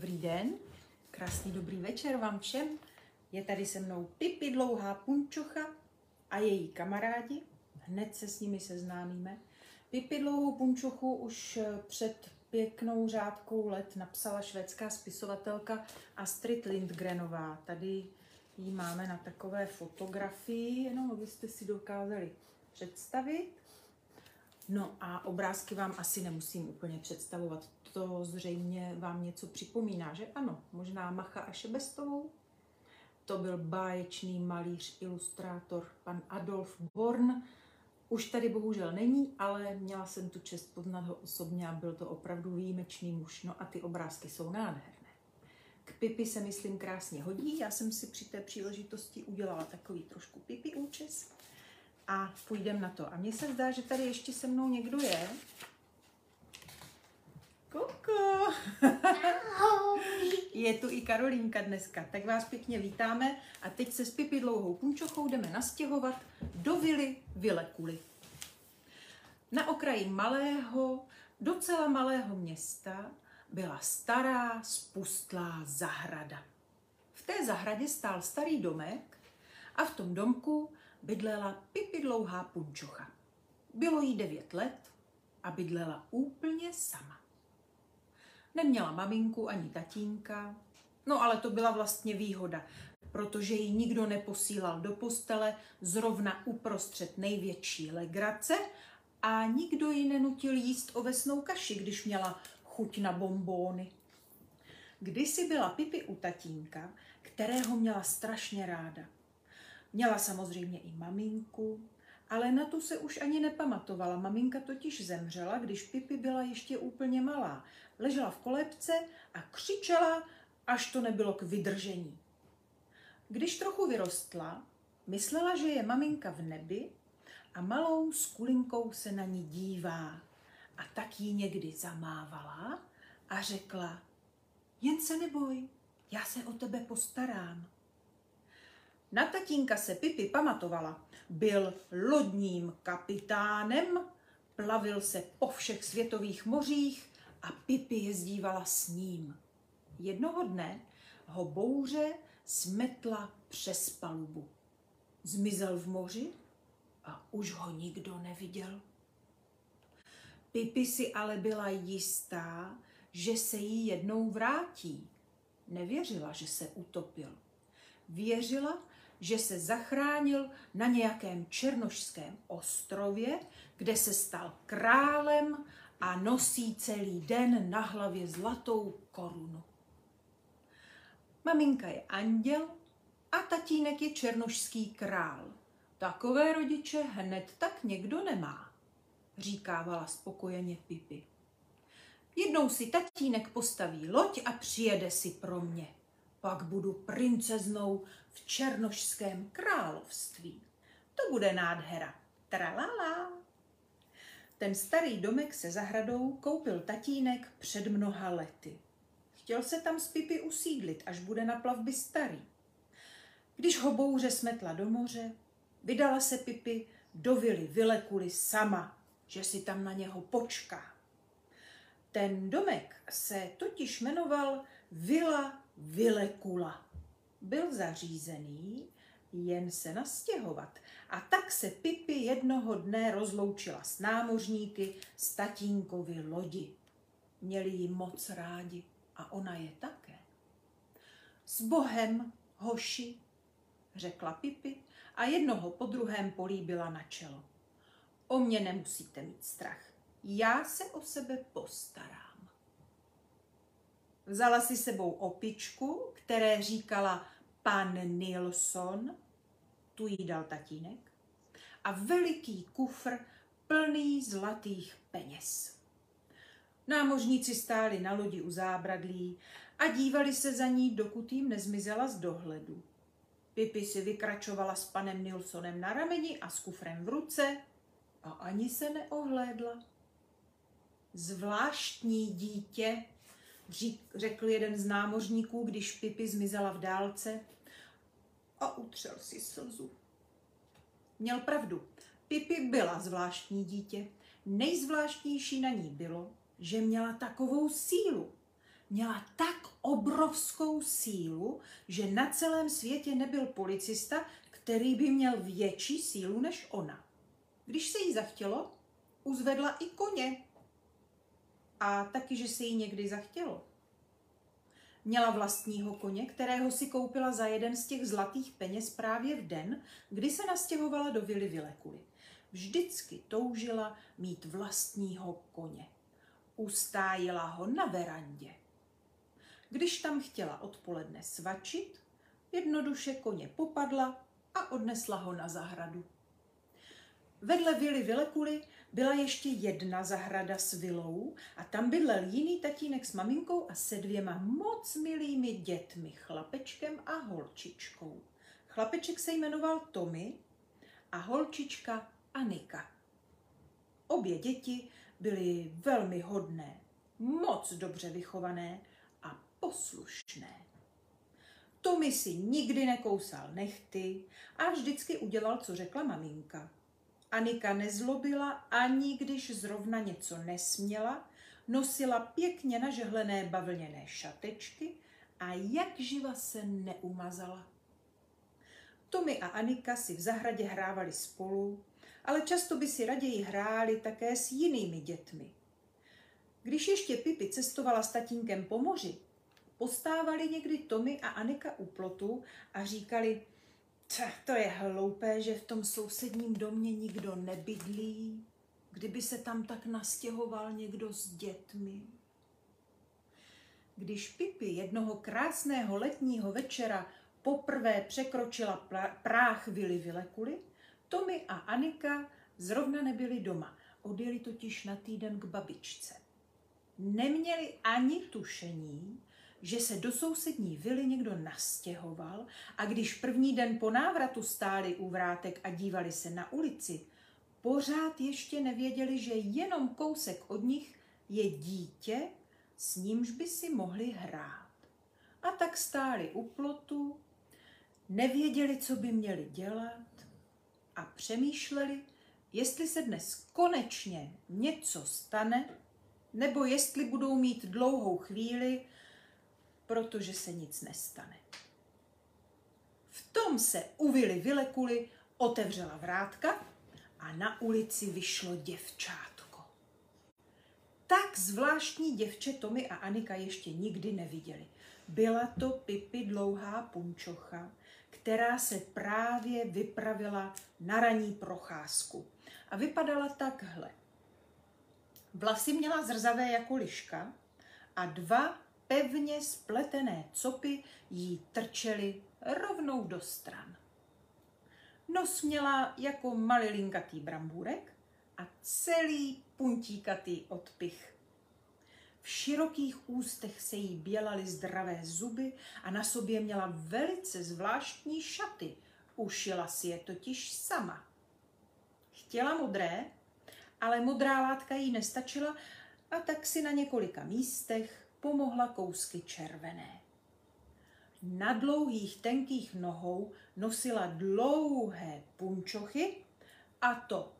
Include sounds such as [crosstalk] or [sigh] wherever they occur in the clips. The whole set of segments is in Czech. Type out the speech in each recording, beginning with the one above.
Dobrý den, krásný dobrý večer vám všem. Je tady se mnou Pipi Dlouhá Punčocha a její kamarádi. Hned se s nimi seznámíme. Pipi Dlouhou Punčochu už před pěknou řádkou let napsala švédská spisovatelka Astrid Lindgrenová. Tady ji máme na takové fotografii, jenom abyste si dokázali představit. No a obrázky vám asi nemusím úplně představovat. To zřejmě vám něco připomíná, že ano? Možná Macha a Šebestovou? To byl báječný malíř, ilustrátor, pan Adolf Born. Už tady bohužel není, ale měla jsem tu čest poznat ho osobně a byl to opravdu výjimečný muž. No a ty obrázky jsou nádherné. K Pipi se myslím krásně hodí. Já jsem si při té příležitosti udělala takový trošku Pipi účes a půjdeme na to. A mně se zdá, že tady ještě se mnou někdo je. Koko! je tu i Karolínka dneska, tak vás pěkně vítáme a teď se s Pipi dlouhou punčochou jdeme nastěhovat do vily Vilekuli. Na okraji malého, docela malého města byla stará, spustlá zahrada. V té zahradě stál starý domek a v tom domku bydlela Pipi dlouhá punčocha. Bylo jí devět let a bydlela úplně sama. Neměla maminku ani tatínka, no ale to byla vlastně výhoda, protože ji nikdo neposílal do postele zrovna uprostřed největší legrace a nikdo ji nenutil jíst ovesnou kaši, když měla chuť na bombóny. Kdysi byla Pipi u tatínka, kterého měla strašně ráda. Měla samozřejmě i maminku, ale na tu se už ani nepamatovala. Maminka totiž zemřela, když Pipi byla ještě úplně malá. Ležela v kolebce a křičela, až to nebylo k vydržení. Když trochu vyrostla, myslela, že je maminka v nebi a malou skulinkou se na ní dívá. A tak jí někdy zamávala a řekla, jen se neboj, já se o tebe postarám. Na tatínka se Pipi pamatovala. Byl lodním kapitánem, plavil se po všech světových mořích a Pipi jezdívala s ním. Jednoho dne ho bouře smetla přes palubu. Zmizel v moři a už ho nikdo neviděl. Pipi si ale byla jistá, že se jí jednou vrátí. Nevěřila, že se utopil. Věřila, že se zachránil na nějakém černošském ostrově, kde se stal králem a nosí celý den na hlavě zlatou korunu. Maminka je anděl a tatínek je černošský král. Takové rodiče hned tak někdo nemá, říkávala spokojeně Pipi. Jednou si tatínek postaví loď a přijede si pro mě pak budu princeznou v Černošském království. To bude nádhera. Tralala. Ten starý domek se zahradou koupil tatínek před mnoha lety. Chtěl se tam s Pipi usídlit, až bude na plavby starý. Když ho bouře smetla do moře, vydala se Pipi do vily Vilekuli sama, že si tam na něho počká. Ten domek se totiž jmenoval Vila Vilekula. Byl zařízený jen se nastěhovat. A tak se Pipi jednoho dne rozloučila s námořníky z tatínkovy lodi. Měli ji moc rádi a ona je také. S Bohem, hoši, řekla Pipi a jednoho po druhém políbila na čelo. O mě nemusíte mít strach. Já se o sebe postarám. Vzala si sebou opičku, které říkala pan Nilsson, tu jí dal tatínek, a veliký kufr plný zlatých peněz. Námořníci stáli na lodi u zábradlí a dívali se za ní, dokud jim nezmizela z dohledu. Pipi si vykračovala s panem Nilsonem na rameni a s kufrem v ruce a ani se neohlédla. Zvláštní dítě, řekl jeden z námořníků, když Pipi zmizela v dálce a utřel si slzu. Měl pravdu. Pipi byla zvláštní dítě. Nejzvláštnější na ní bylo, že měla takovou sílu. měla tak obrovskou sílu, že na celém světě nebyl policista, který by měl větší sílu než ona. Když se jí zachtělo, uzvedla i koně. A taky, že se jí někdy zachtělo. Měla vlastního koně, kterého si koupila za jeden z těch zlatých peněz právě v den, kdy se nastěhovala do vily Vilekuly. Vždycky toužila mít vlastního koně. Ustájila ho na verandě. Když tam chtěla odpoledne svačit, jednoduše koně popadla a odnesla ho na zahradu. Vedle vily Vilekuly byla ještě jedna zahrada s vilou a tam bydlel jiný tatínek s maminkou a se dvěma moc milými dětmi, chlapečkem a holčičkou. Chlapeček se jmenoval Tommy a holčička Anika. Obě děti byly velmi hodné, moc dobře vychované a poslušné. Tommy si nikdy nekousal nechty a vždycky udělal, co řekla maminka. Anika nezlobila ani když zrovna něco nesměla, nosila pěkně nažehlené bavlněné šatečky a jak živa se neumazala. Tomy a Anika si v zahradě hrávali spolu, ale často by si raději hráli také s jinými dětmi. Když ještě Pipi cestovala s tatínkem po moři, postávali někdy Tomy a Anika u plotu a říkali, to je hloupé, že v tom sousedním domě nikdo nebydlí, kdyby se tam tak nastěhoval někdo s dětmi. Když Pipi jednoho krásného letního večera poprvé překročila práh Vily Vilekuly, Tomy a Anika zrovna nebyli doma. Odjeli totiž na týden k babičce. Neměli ani tušení, že se do sousední vily někdo nastěhoval a když první den po návratu stáli u vrátek a dívali se na ulici, pořád ještě nevěděli, že jenom kousek od nich je dítě, s nímž by si mohli hrát. A tak stáli u plotu, nevěděli, co by měli dělat a přemýšleli, jestli se dnes konečně něco stane, nebo jestli budou mít dlouhou chvíli, protože se nic nestane. V tom se u Vily Vilekuly otevřela vrátka a na ulici vyšlo děvčátko. Tak zvláštní děvče Tomy a Anika ještě nikdy neviděli. Byla to Pipi dlouhá punčocha, která se právě vypravila na raní procházku. A vypadala takhle. Vlasy měla zrzavé jako liška a dva pevně spletené copy jí trčely rovnou do stran. Nos měla jako malilinkatý brambůrek a celý puntíkatý odpich. V širokých ústech se jí bělaly zdravé zuby a na sobě měla velice zvláštní šaty. Ušila si je totiž sama. Chtěla modré, ale modrá látka jí nestačila a tak si na několika místech pomohla kousky červené. Na dlouhých tenkých nohou nosila dlouhé punčochy, a to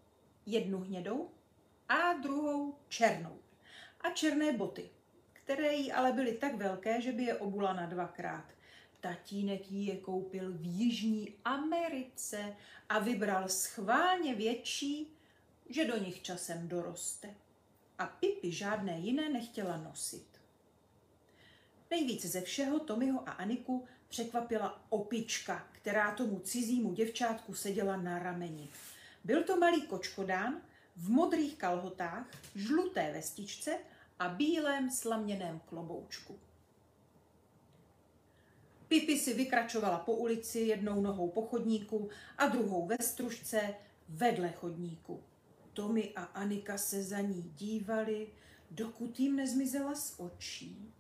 jednu hnědou a druhou černou. A černé boty, které jí ale byly tak velké, že by je obula na dvakrát. Tatínek jí je koupil v Jižní Americe a vybral schválně větší, že do nich časem doroste. A Pipi žádné jiné nechtěla nosit. Nejvíc ze všeho Tomiho a Aniku překvapila opička, která tomu cizímu děvčátku seděla na rameni. Byl to malý kočkodán v modrých kalhotách, žluté vestičce a bílém slaměném kloboučku. Pipi si vykračovala po ulici jednou nohou po chodníku a druhou ve stružce vedle chodníku. Tomi a Anika se za ní dívali, dokud jim nezmizela z očí.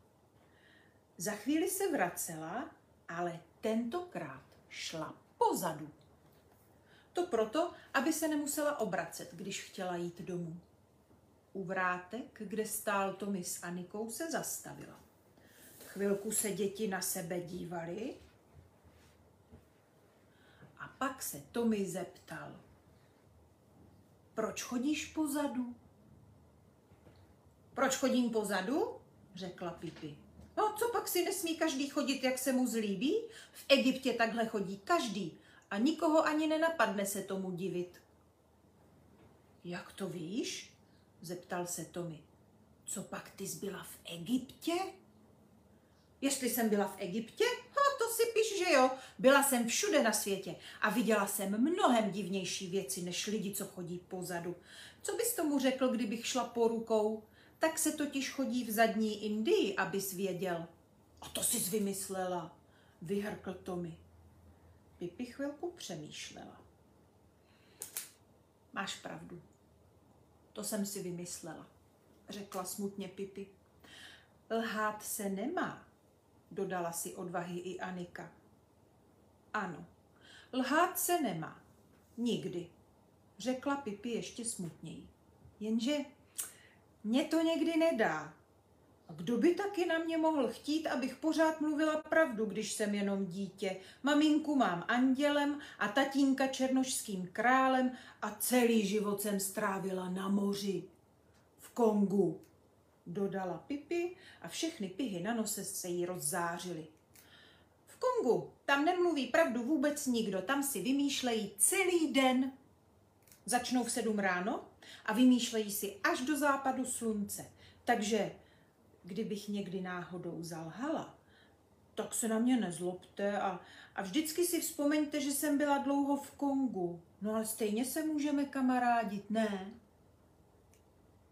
Za chvíli se vracela, ale tentokrát šla pozadu. To proto, aby se nemusela obracet, když chtěla jít domů. U vrátek, kde stál Tomi s Anikou, se zastavila. Chvilku se děti na sebe dívali a pak se Tomi zeptal. Proč chodíš pozadu? Proč chodím pozadu? řekla Pipi. No, co pak si nesmí každý chodit, jak se mu zlíbí? V Egyptě takhle chodí každý a nikoho ani nenapadne se tomu divit. Jak to víš? zeptal se Tommy. Co pak ty zbyla v Egyptě? Jestli jsem byla v Egyptě? Ha, to si píš, že jo. Byla jsem všude na světě a viděla jsem mnohem divnější věci, než lidi, co chodí pozadu. Co bys tomu řekl, kdybych šla po rukou? Tak se totiž chodí v zadní Indii, abys věděl. A to jsi vymyslela, vyhrkl Tommy. Pipi chvilku přemýšlela. Máš pravdu. To jsem si vymyslela, řekla smutně Pipi. Lhát se nemá, dodala si odvahy i Anika. Ano, lhát se nemá. Nikdy, řekla Pipi ještě smutněji. Jenže mě to někdy nedá. A kdo by taky na mě mohl chtít, abych pořád mluvila pravdu, když jsem jenom dítě? Maminku mám andělem a tatínka černošským králem a celý život jsem strávila na moři. V Kongu, dodala Pipi a všechny pihy na nose se jí rozzářily. V Kongu, tam nemluví pravdu vůbec nikdo, tam si vymýšlejí celý den. Začnou v sedm ráno a vymýšlejí si až do západu slunce. Takže kdybych někdy náhodou zalhala, tak se na mě nezlobte a, a vždycky si vzpomeňte, že jsem byla dlouho v Kongu. No ale stejně se můžeme kamarádit, ne?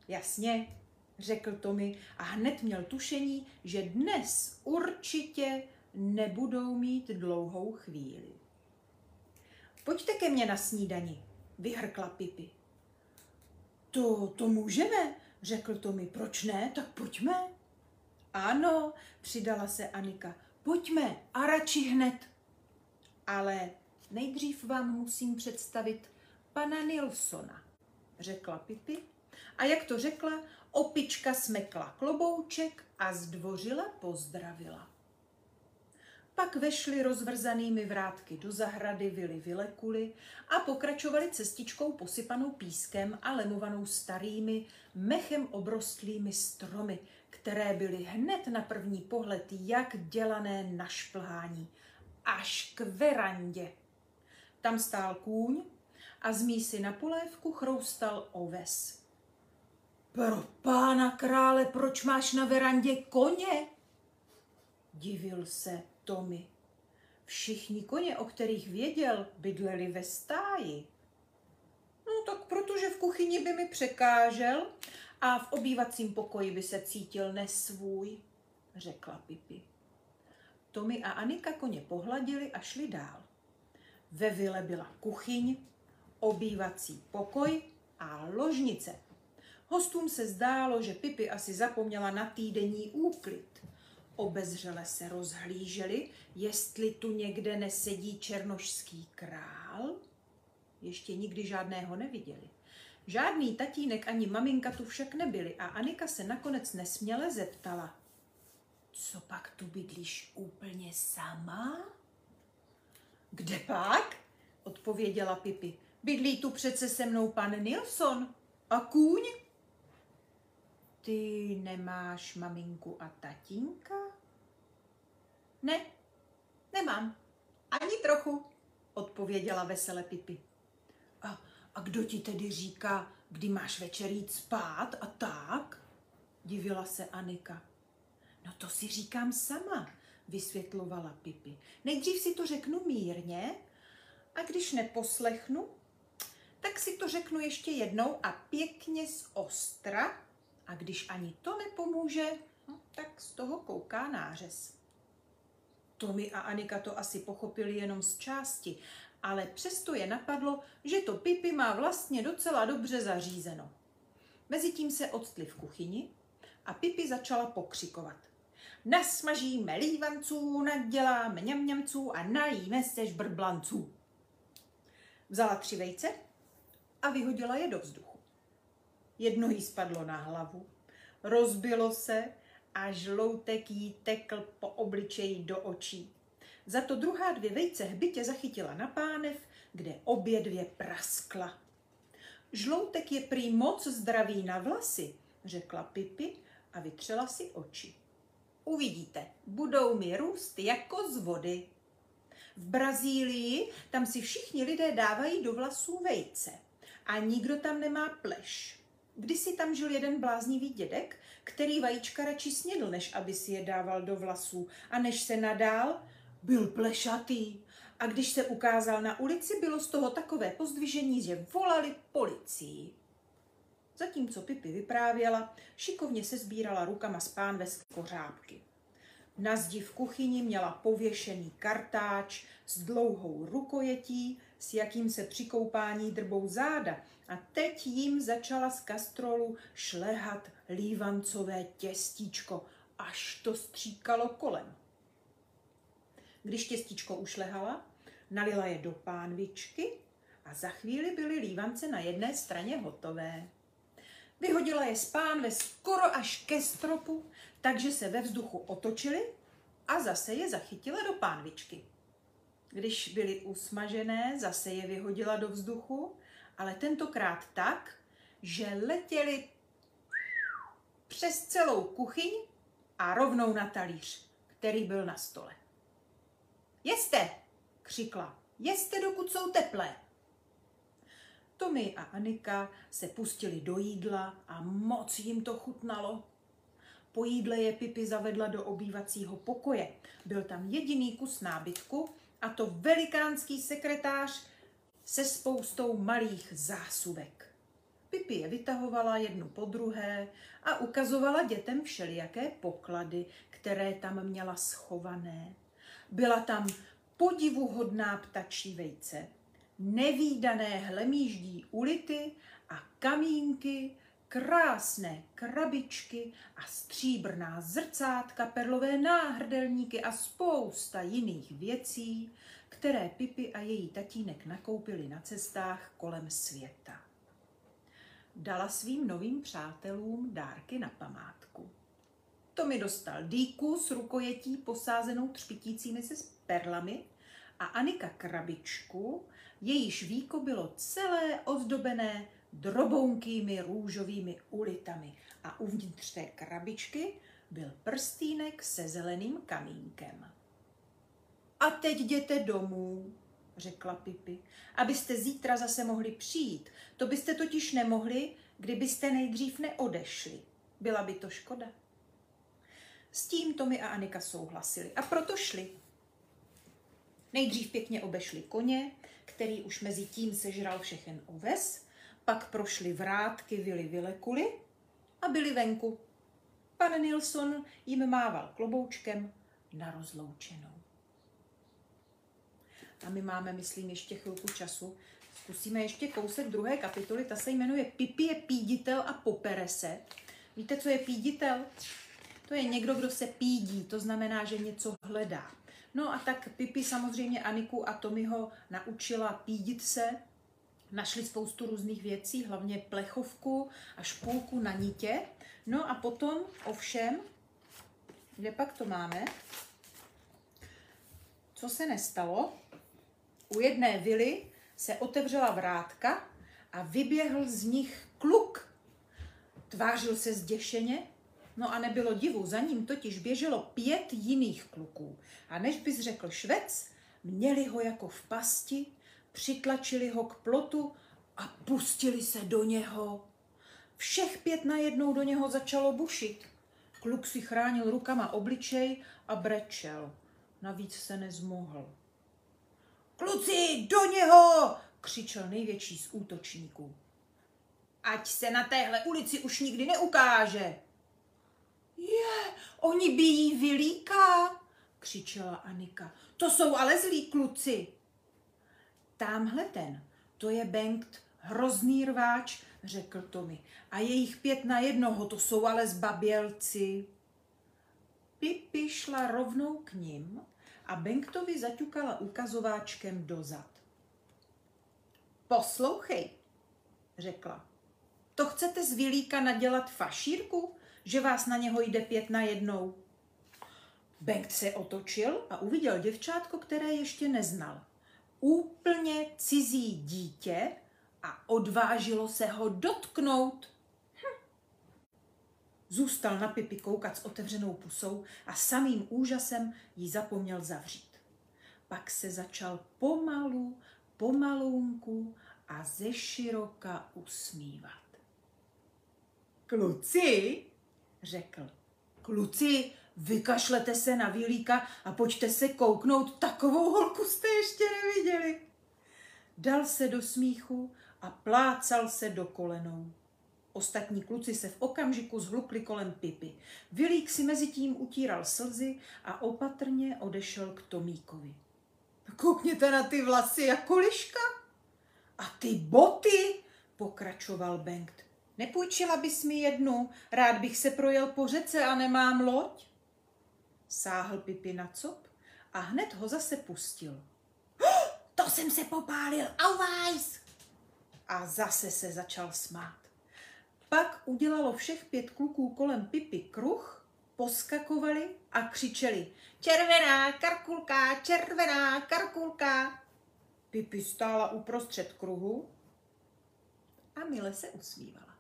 Jasně, řekl Tommy a hned měl tušení, že dnes určitě nebudou mít dlouhou chvíli. Pojďte ke mně na snídani, vyhrkla Pipi. To, to můžeme, řekl Tommy. Proč ne? Tak pojďme. Ano, přidala se Anika. Pojďme a radši hned. Ale nejdřív vám musím představit pana Nilsona, řekla Pipi. A jak to řekla, opička smekla klobouček a zdvořile pozdravila. Pak vešli rozvrzanými vrátky do zahrady vily Vilekuly a pokračovali cestičkou posypanou pískem a lemovanou starými, mechem obrostlými stromy, které byly hned na první pohled jak dělané na šplhání, až k verandě. Tam stál kůň a z mísy na polévku chroustal oves. Pro pána krále, proč máš na verandě koně? Divil se Tommy. Všichni koně, o kterých věděl, bydleli ve stáji. No tak protože v kuchyni by mi překážel a v obývacím pokoji by se cítil nesvůj, řekla Pipi. Tommy a Anika koně pohladili a šli dál. Ve vile byla kuchyň, obývací pokoj a ložnice. Hostům se zdálo, že Pipi asi zapomněla na týdenní úklid. Obezřele se rozhlíželi, jestli tu někde nesedí černošský král. Ještě nikdy žádného neviděli. Žádný tatínek ani maminka tu však nebyli a Anika se nakonec nesměle zeptala. Co pak tu bydlíš úplně sama? Kde pak? odpověděla Pipi. Bydlí tu přece se mnou pan Nilsson. A kůň? Ty nemáš maminku a tatínka? Ne, nemám. Ani trochu, odpověděla vesele Pipi. A, a kdo ti tedy říká, kdy máš večer jít spát a tak? Divila se Anika. No to si říkám sama, vysvětlovala Pipi. Nejdřív si to řeknu mírně a když neposlechnu, tak si to řeknu ještě jednou a pěkně z ostra a když ani to nepomůže, no, tak z toho kouká nářez. Tomi a Anika to asi pochopili jenom z části, ale přesto je napadlo, že to Pipi má vlastně docela dobře zařízeno. Mezitím se odstli v kuchyni a Pipi začala pokřikovat. Nasmažíme lívanců, naděláme ňamňamců a najíme se žbrblanců. Vzala tři vejce a vyhodila je do vzduchu. Jedno jí spadlo na hlavu, rozbilo se a žloutek jí tekl po obličeji do očí. Za to druhá dvě vejce hbitě zachytila na pánev, kde obě dvě praskla. Žloutek je prý moc zdravý na vlasy, řekla Pipi a vytřela si oči. Uvidíte, budou mi růst jako z vody. V Brazílii tam si všichni lidé dávají do vlasů vejce a nikdo tam nemá pleš. Kdysi tam žil jeden bláznivý dědek, který vajíčka radši snědl, než aby si je dával do vlasů. A než se nadál, byl plešatý. A když se ukázal na ulici, bylo z toho takové pozdvižení, že volali policii. Zatímco Pipi vyprávěla, šikovně se sbírala rukama z pánve kořápky. Na zdi v kuchyni měla pověšený kartáč s dlouhou rukojetí, s jakým se při koupání drbou záda a teď jim začala z kastrolu šlehat lívancové těstíčko, až to stříkalo kolem. Když těstíčko ušlehala, nalila je do pánvičky a za chvíli byly lívance na jedné straně hotové. Vyhodila je z pánve skoro až ke stropu, takže se ve vzduchu otočily a zase je zachytila do pánvičky. Když byly usmažené, zase je vyhodila do vzduchu, ale tentokrát tak, že letěly přes celou kuchyň a rovnou na talíř, který byl na stole. Jeste, křikla, jeste, dokud jsou teplé. Tomy a Anika se pustili do jídla a moc jim to chutnalo. Po jídle je Pipi zavedla do obývacího pokoje. Byl tam jediný kus nábytku a to velikánský sekretář se spoustou malých zásuvek. Pipi je vytahovala jednu po druhé a ukazovala dětem všelijaké poklady, které tam měla schované. Byla tam podivuhodná ptačí vejce, nevýdané hlemíždí ulity a kamínky, krásné krabičky a stříbrná zrcátka, perlové náhrdelníky a spousta jiných věcí, které Pipi a její tatínek nakoupili na cestách kolem světa. Dala svým novým přátelům dárky na památku. To mi dostal dýku s rukojetí posázenou třpitícími se s perlami a Anika krabičku, jejíž víko bylo celé ozdobené drobounkými růžovými ulitami a uvnitř té krabičky byl prstýnek se zeleným kamínkem. A teď jděte domů, řekla Pipi, abyste zítra zase mohli přijít. To byste totiž nemohli, kdybyste nejdřív neodešli. Byla by to škoda. S tím Tomi a Anika souhlasili a proto šli. Nejdřív pěkně obešli koně, který už mezi tím sežral všechen oves, pak prošli vrátky vily Vilekuly a byli venku. Pan Nilsson jim mával kloboučkem na rozloučenou. A my máme, myslím, ještě chvilku času. Zkusíme ještě kousek druhé kapitoly, ta se jmenuje Pipi je píditel a popere se. Víte, co je píditel? To je někdo, kdo se pídí, to znamená, že něco hledá. No a tak Pipi samozřejmě Aniku a Tomiho naučila pídit se, našli spoustu různých věcí, hlavně plechovku a špulku na nitě. No a potom ovšem, kde pak to máme, co se nestalo, u jedné vily se otevřela vrátka a vyběhl z nich kluk. Tvářil se zděšeně, no a nebylo divu, za ním totiž běželo pět jiných kluků. A než bys řekl švec, měli ho jako v pasti, přitlačili ho k plotu a pustili se do něho. Všech pět najednou do něho začalo bušit. Kluk si chránil rukama obličej a brečel. Navíc se nezmohl. Kluci, do něho! křičel největší z útočníků. Ať se na téhle ulici už nikdy neukáže. Je, oni bíjí vylíka, křičela Anika. To jsou ale zlí kluci. Támhle ten, to je Bengt, hrozný rváč, řekl Tommy. A jejich pět na jednoho, to jsou ale zbabělci. Pipi šla rovnou k ním a Bengtovi zaťukala ukazováčkem dozad. Poslouchej, řekla. To chcete z Vilíka nadělat fašírku, že vás na něho jde pět na jednou? Bengt se otočil a uviděl děvčátko, které ještě neznal. Úplně cizí dítě a odvážilo se ho dotknout. Zůstal na Pipi koukat s otevřenou pusou a samým úžasem ji zapomněl zavřít. Pak se začal pomalu, pomalunku a ze široka usmívat. Kluci, řekl, kluci, vykašlete se na Vilíka a pojďte se kouknout, takovou holku jste ještě neviděli. Dal se do smíchu a plácal se do kolenou. Ostatní kluci se v okamžiku zhlukli kolem Pipy. Vilík si mezi tím utíral slzy a opatrně odešel k Tomíkovi. Koukněte na ty vlasy jako liška. A ty boty, pokračoval Bengt. Nepůjčila bys mi jednu, rád bych se projel po řece a nemám loď. Sáhl Pipi na cop a hned ho zase pustil. [gasps] To jsem se popálil, auvajs! A zase se začal smát. Pak udělalo všech pět kluků kolem Pipy kruh, poskakovali a křičeli Červená karkulka, červená karkulka. Pipi stála uprostřed kruhu a Mile se usmívala.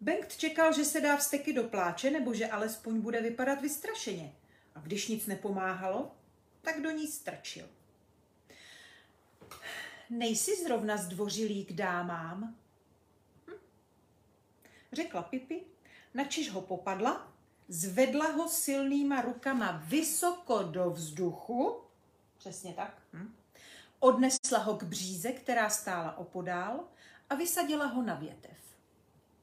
Bengt čekal, že se dá vsteky do pláče nebo že alespoň bude vypadat vystrašeně. A když nic nepomáhalo, tak do ní strčil. Nejsi zrovna zdvořilý k dámám? Řekla Pipi, načiž ho popadla, zvedla ho silnýma rukama vysoko do vzduchu, přesně tak, hm? odnesla ho k bříze, která stála opodál a vysadila ho na větev.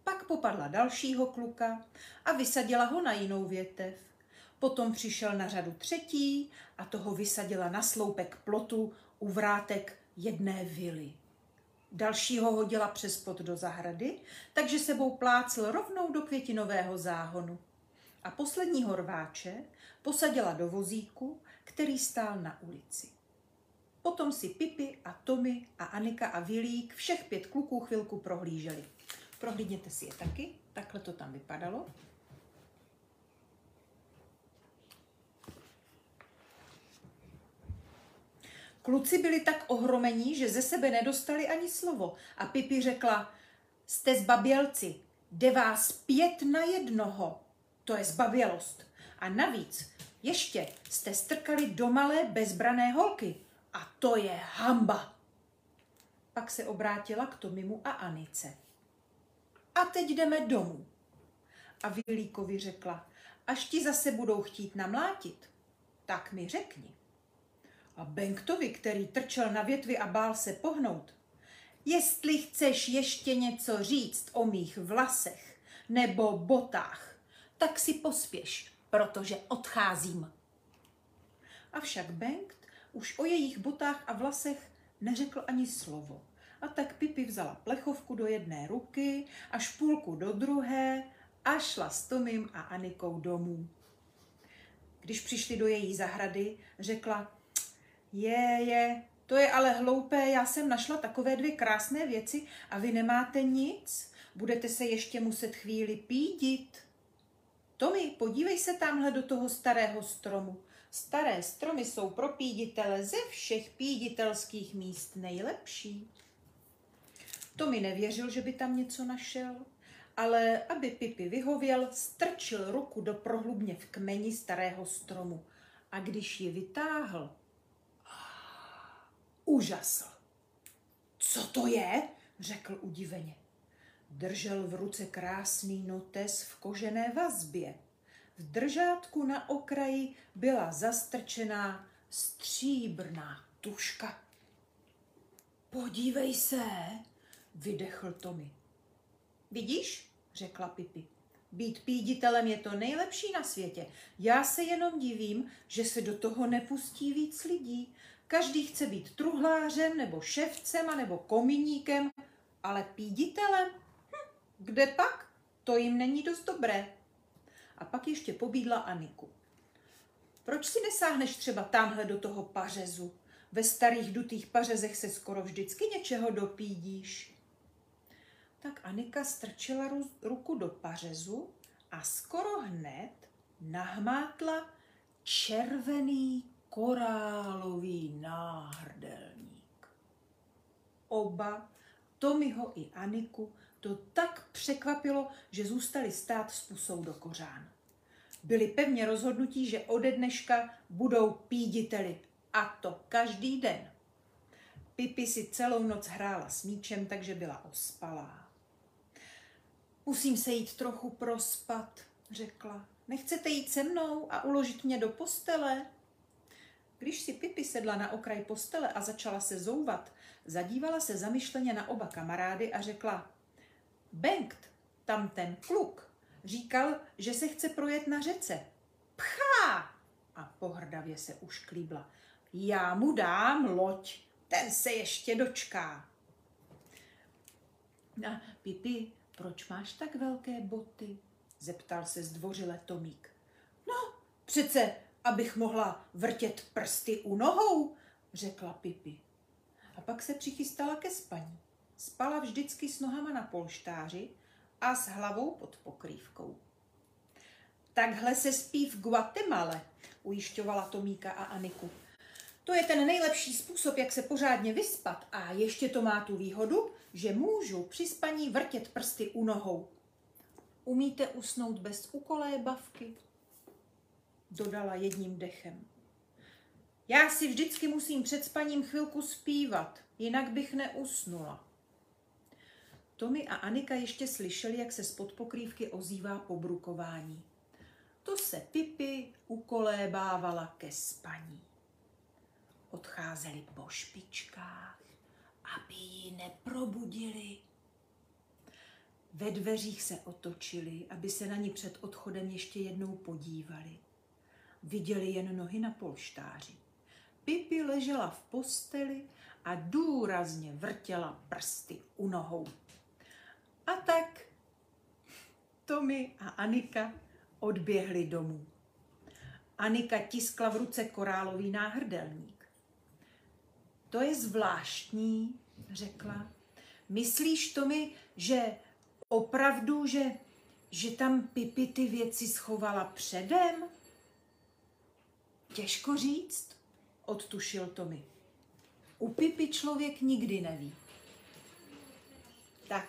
Pak popadla dalšího kluka a vysadila ho na jinou větev. Potom přišel na řadu třetí a toho vysadila na sloupek plotu u vrátek jedné vily. Dalšího hodila přes plot do zahrady, takže sebou plácel rovnou do květinového záhonu. A posledního rváče posadila do vozíku, který stál na ulici. Potom si Pipi a Tommy a Anika a Vilík všech pět kluků chvilku prohlíželi. Prohlídněte si je taky, takhle to tam vypadalo. Kluci byli tak ohromení, že ze sebe nedostali ani slovo. A Pipi řekla, jste zbabělci, jde vás pět na jednoho. To je zbabělost. A navíc ještě jste strkali do malé bezbrané holky. A to je hamba. Pak se obrátila k Tomimu a Anice. A teď jdeme domů. A Vilíkovi řekla, až ti zase budou chtít namlátit, tak mi řekni. A Benktovi, který trčel na větvi a bál se pohnout, jestli chceš ještě něco říct o mých vlasech nebo botách, tak si pospěš, protože odcházím. Avšak Bengt už o jejich botách a vlasech neřekl ani slovo. A tak Pipi vzala plechovku do jedné ruky a špůlku do druhé a šla s Tomím a Anikou domů. Když přišli do její zahrady, řekla, je, je, to je ale hloupé, já jsem našla takové dvě krásné věci a vy nemáte nic? Budete se ještě muset chvíli pídit. Tomi, podívej se tamhle do toho starého stromu. Staré stromy jsou pro píditele ze všech píditelských míst nejlepší. Tomi nevěřil, že by tam něco našel, ale aby Pipi vyhověl, strčil ruku do prohlubně v kmeni starého stromu. A když ji vytáhl, úžasl. Co to je? řekl udiveně. Držel v ruce krásný notes v kožené vazbě. V držátku na okraji byla zastrčená stříbrná tuška. Podívej se, vydechl Tommy. Vidíš, řekla Pipi. Být píditelem je to nejlepší na světě. Já se jenom divím, že se do toho nepustí víc lidí. Každý chce být truhlářem, nebo ševcem, nebo kominíkem, ale píditelem? Hm, kde pak? To jim není dost dobré. A pak ještě pobídla Aniku. Proč si nesáhneš třeba tamhle do toho pařezu? Ve starých dutých pařezech se skoro vždycky něčeho dopídíš. Tak Anika strčila ruku do pařezu a skoro hned nahmátla červený korálový náhrdelník. Oba, Tomiho i Aniku, to tak překvapilo, že zůstali stát s pusou do kořán. Byli pevně rozhodnutí, že ode dneška budou píditeli. A to každý den. Pipi si celou noc hrála s míčem, takže byla ospalá. Musím se jít trochu prospat, řekla. Nechcete jít se mnou a uložit mě do postele? Když si Pipi sedla na okraj postele a začala se zouvat, zadívala se zamyšleně na oba kamarády a řekla Bengt, tam ten kluk, říkal, že se chce projet na řece. Pchá! A pohrdavě se už klíbla. Já mu dám loď, ten se ještě dočká. A Pipi, proč máš tak velké boty? Zeptal se zdvořile Tomík. No, přece, abych mohla vrtět prsty u nohou, řekla Pipi. A pak se přichystala ke spaní. Spala vždycky s nohama na polštáři a s hlavou pod pokrývkou. Takhle se spí v Guatemala, ujišťovala Tomíka a Aniku. To je ten nejlepší způsob, jak se pořádně vyspat a ještě to má tu výhodu, že můžu při spaní vrtět prsty u nohou. Umíte usnout bez ukolébavky? Dodala jedním dechem. Já si vždycky musím před spaním chvilku zpívat, jinak bych neusnula. Tomi a Anika ještě slyšeli, jak se spod pokrývky ozývá pobrukování. To se Pipi ukolébávala ke spaní. Odcházeli po špičkách, aby ji neprobudili. Ve dveřích se otočili, aby se na ní před odchodem ještě jednou podívali. Viděli jen nohy na polštáři. Pipi ležela v posteli a důrazně vrtěla prsty u nohou. A tak Tomi a Anika odběhli domů. Anika tiskla v ruce korálový náhrdelník. To je zvláštní, řekla. Myslíš, Tomi, že opravdu, že, že tam Pipi ty věci schovala předem? Těžko říct, odtušil Tomi. U Pipi člověk nikdy neví. Tak,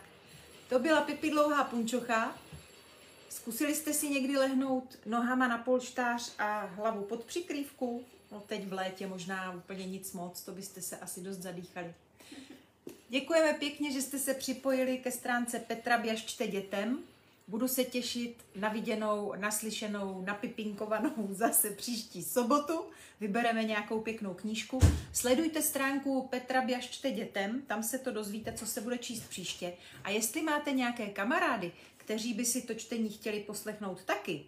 to byla Pipi dlouhá punčocha. Zkusili jste si někdy lehnout nohama na polštář a hlavu pod přikrývku? No teď v létě možná úplně nic moc, to byste se asi dost zadýchali. Děkujeme pěkně, že jste se připojili ke stránce Petra Běžčte dětem. Budu se těšit na viděnou, naslyšenou, napipinkovanou [laughs] zase příští sobotu. Vybereme nějakou pěknou knížku. Sledujte stránku Petra Běžčte dětem, tam se to dozvíte, co se bude číst příště. A jestli máte nějaké kamarády, kteří by si to čtení chtěli poslechnout taky,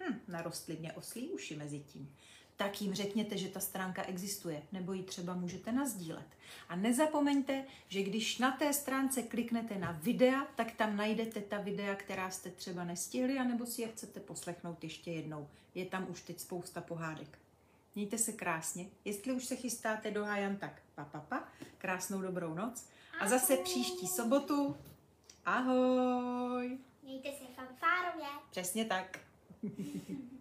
hm, narostly mě oslí uši mezi tím tak jim řekněte, že ta stránka existuje, nebo ji třeba můžete nazdílet. A nezapomeňte, že když na té stránce kliknete na videa, tak tam najdete ta videa, která jste třeba nestihli, anebo si je chcete poslechnout ještě jednou. Je tam už teď spousta pohádek. Mějte se krásně. Jestli už se chystáte do Hajan, tak pa, pa, pa. Krásnou dobrou noc. A zase příští sobotu. Ahoj. Mějte se fanfárově. Přesně tak. [laughs]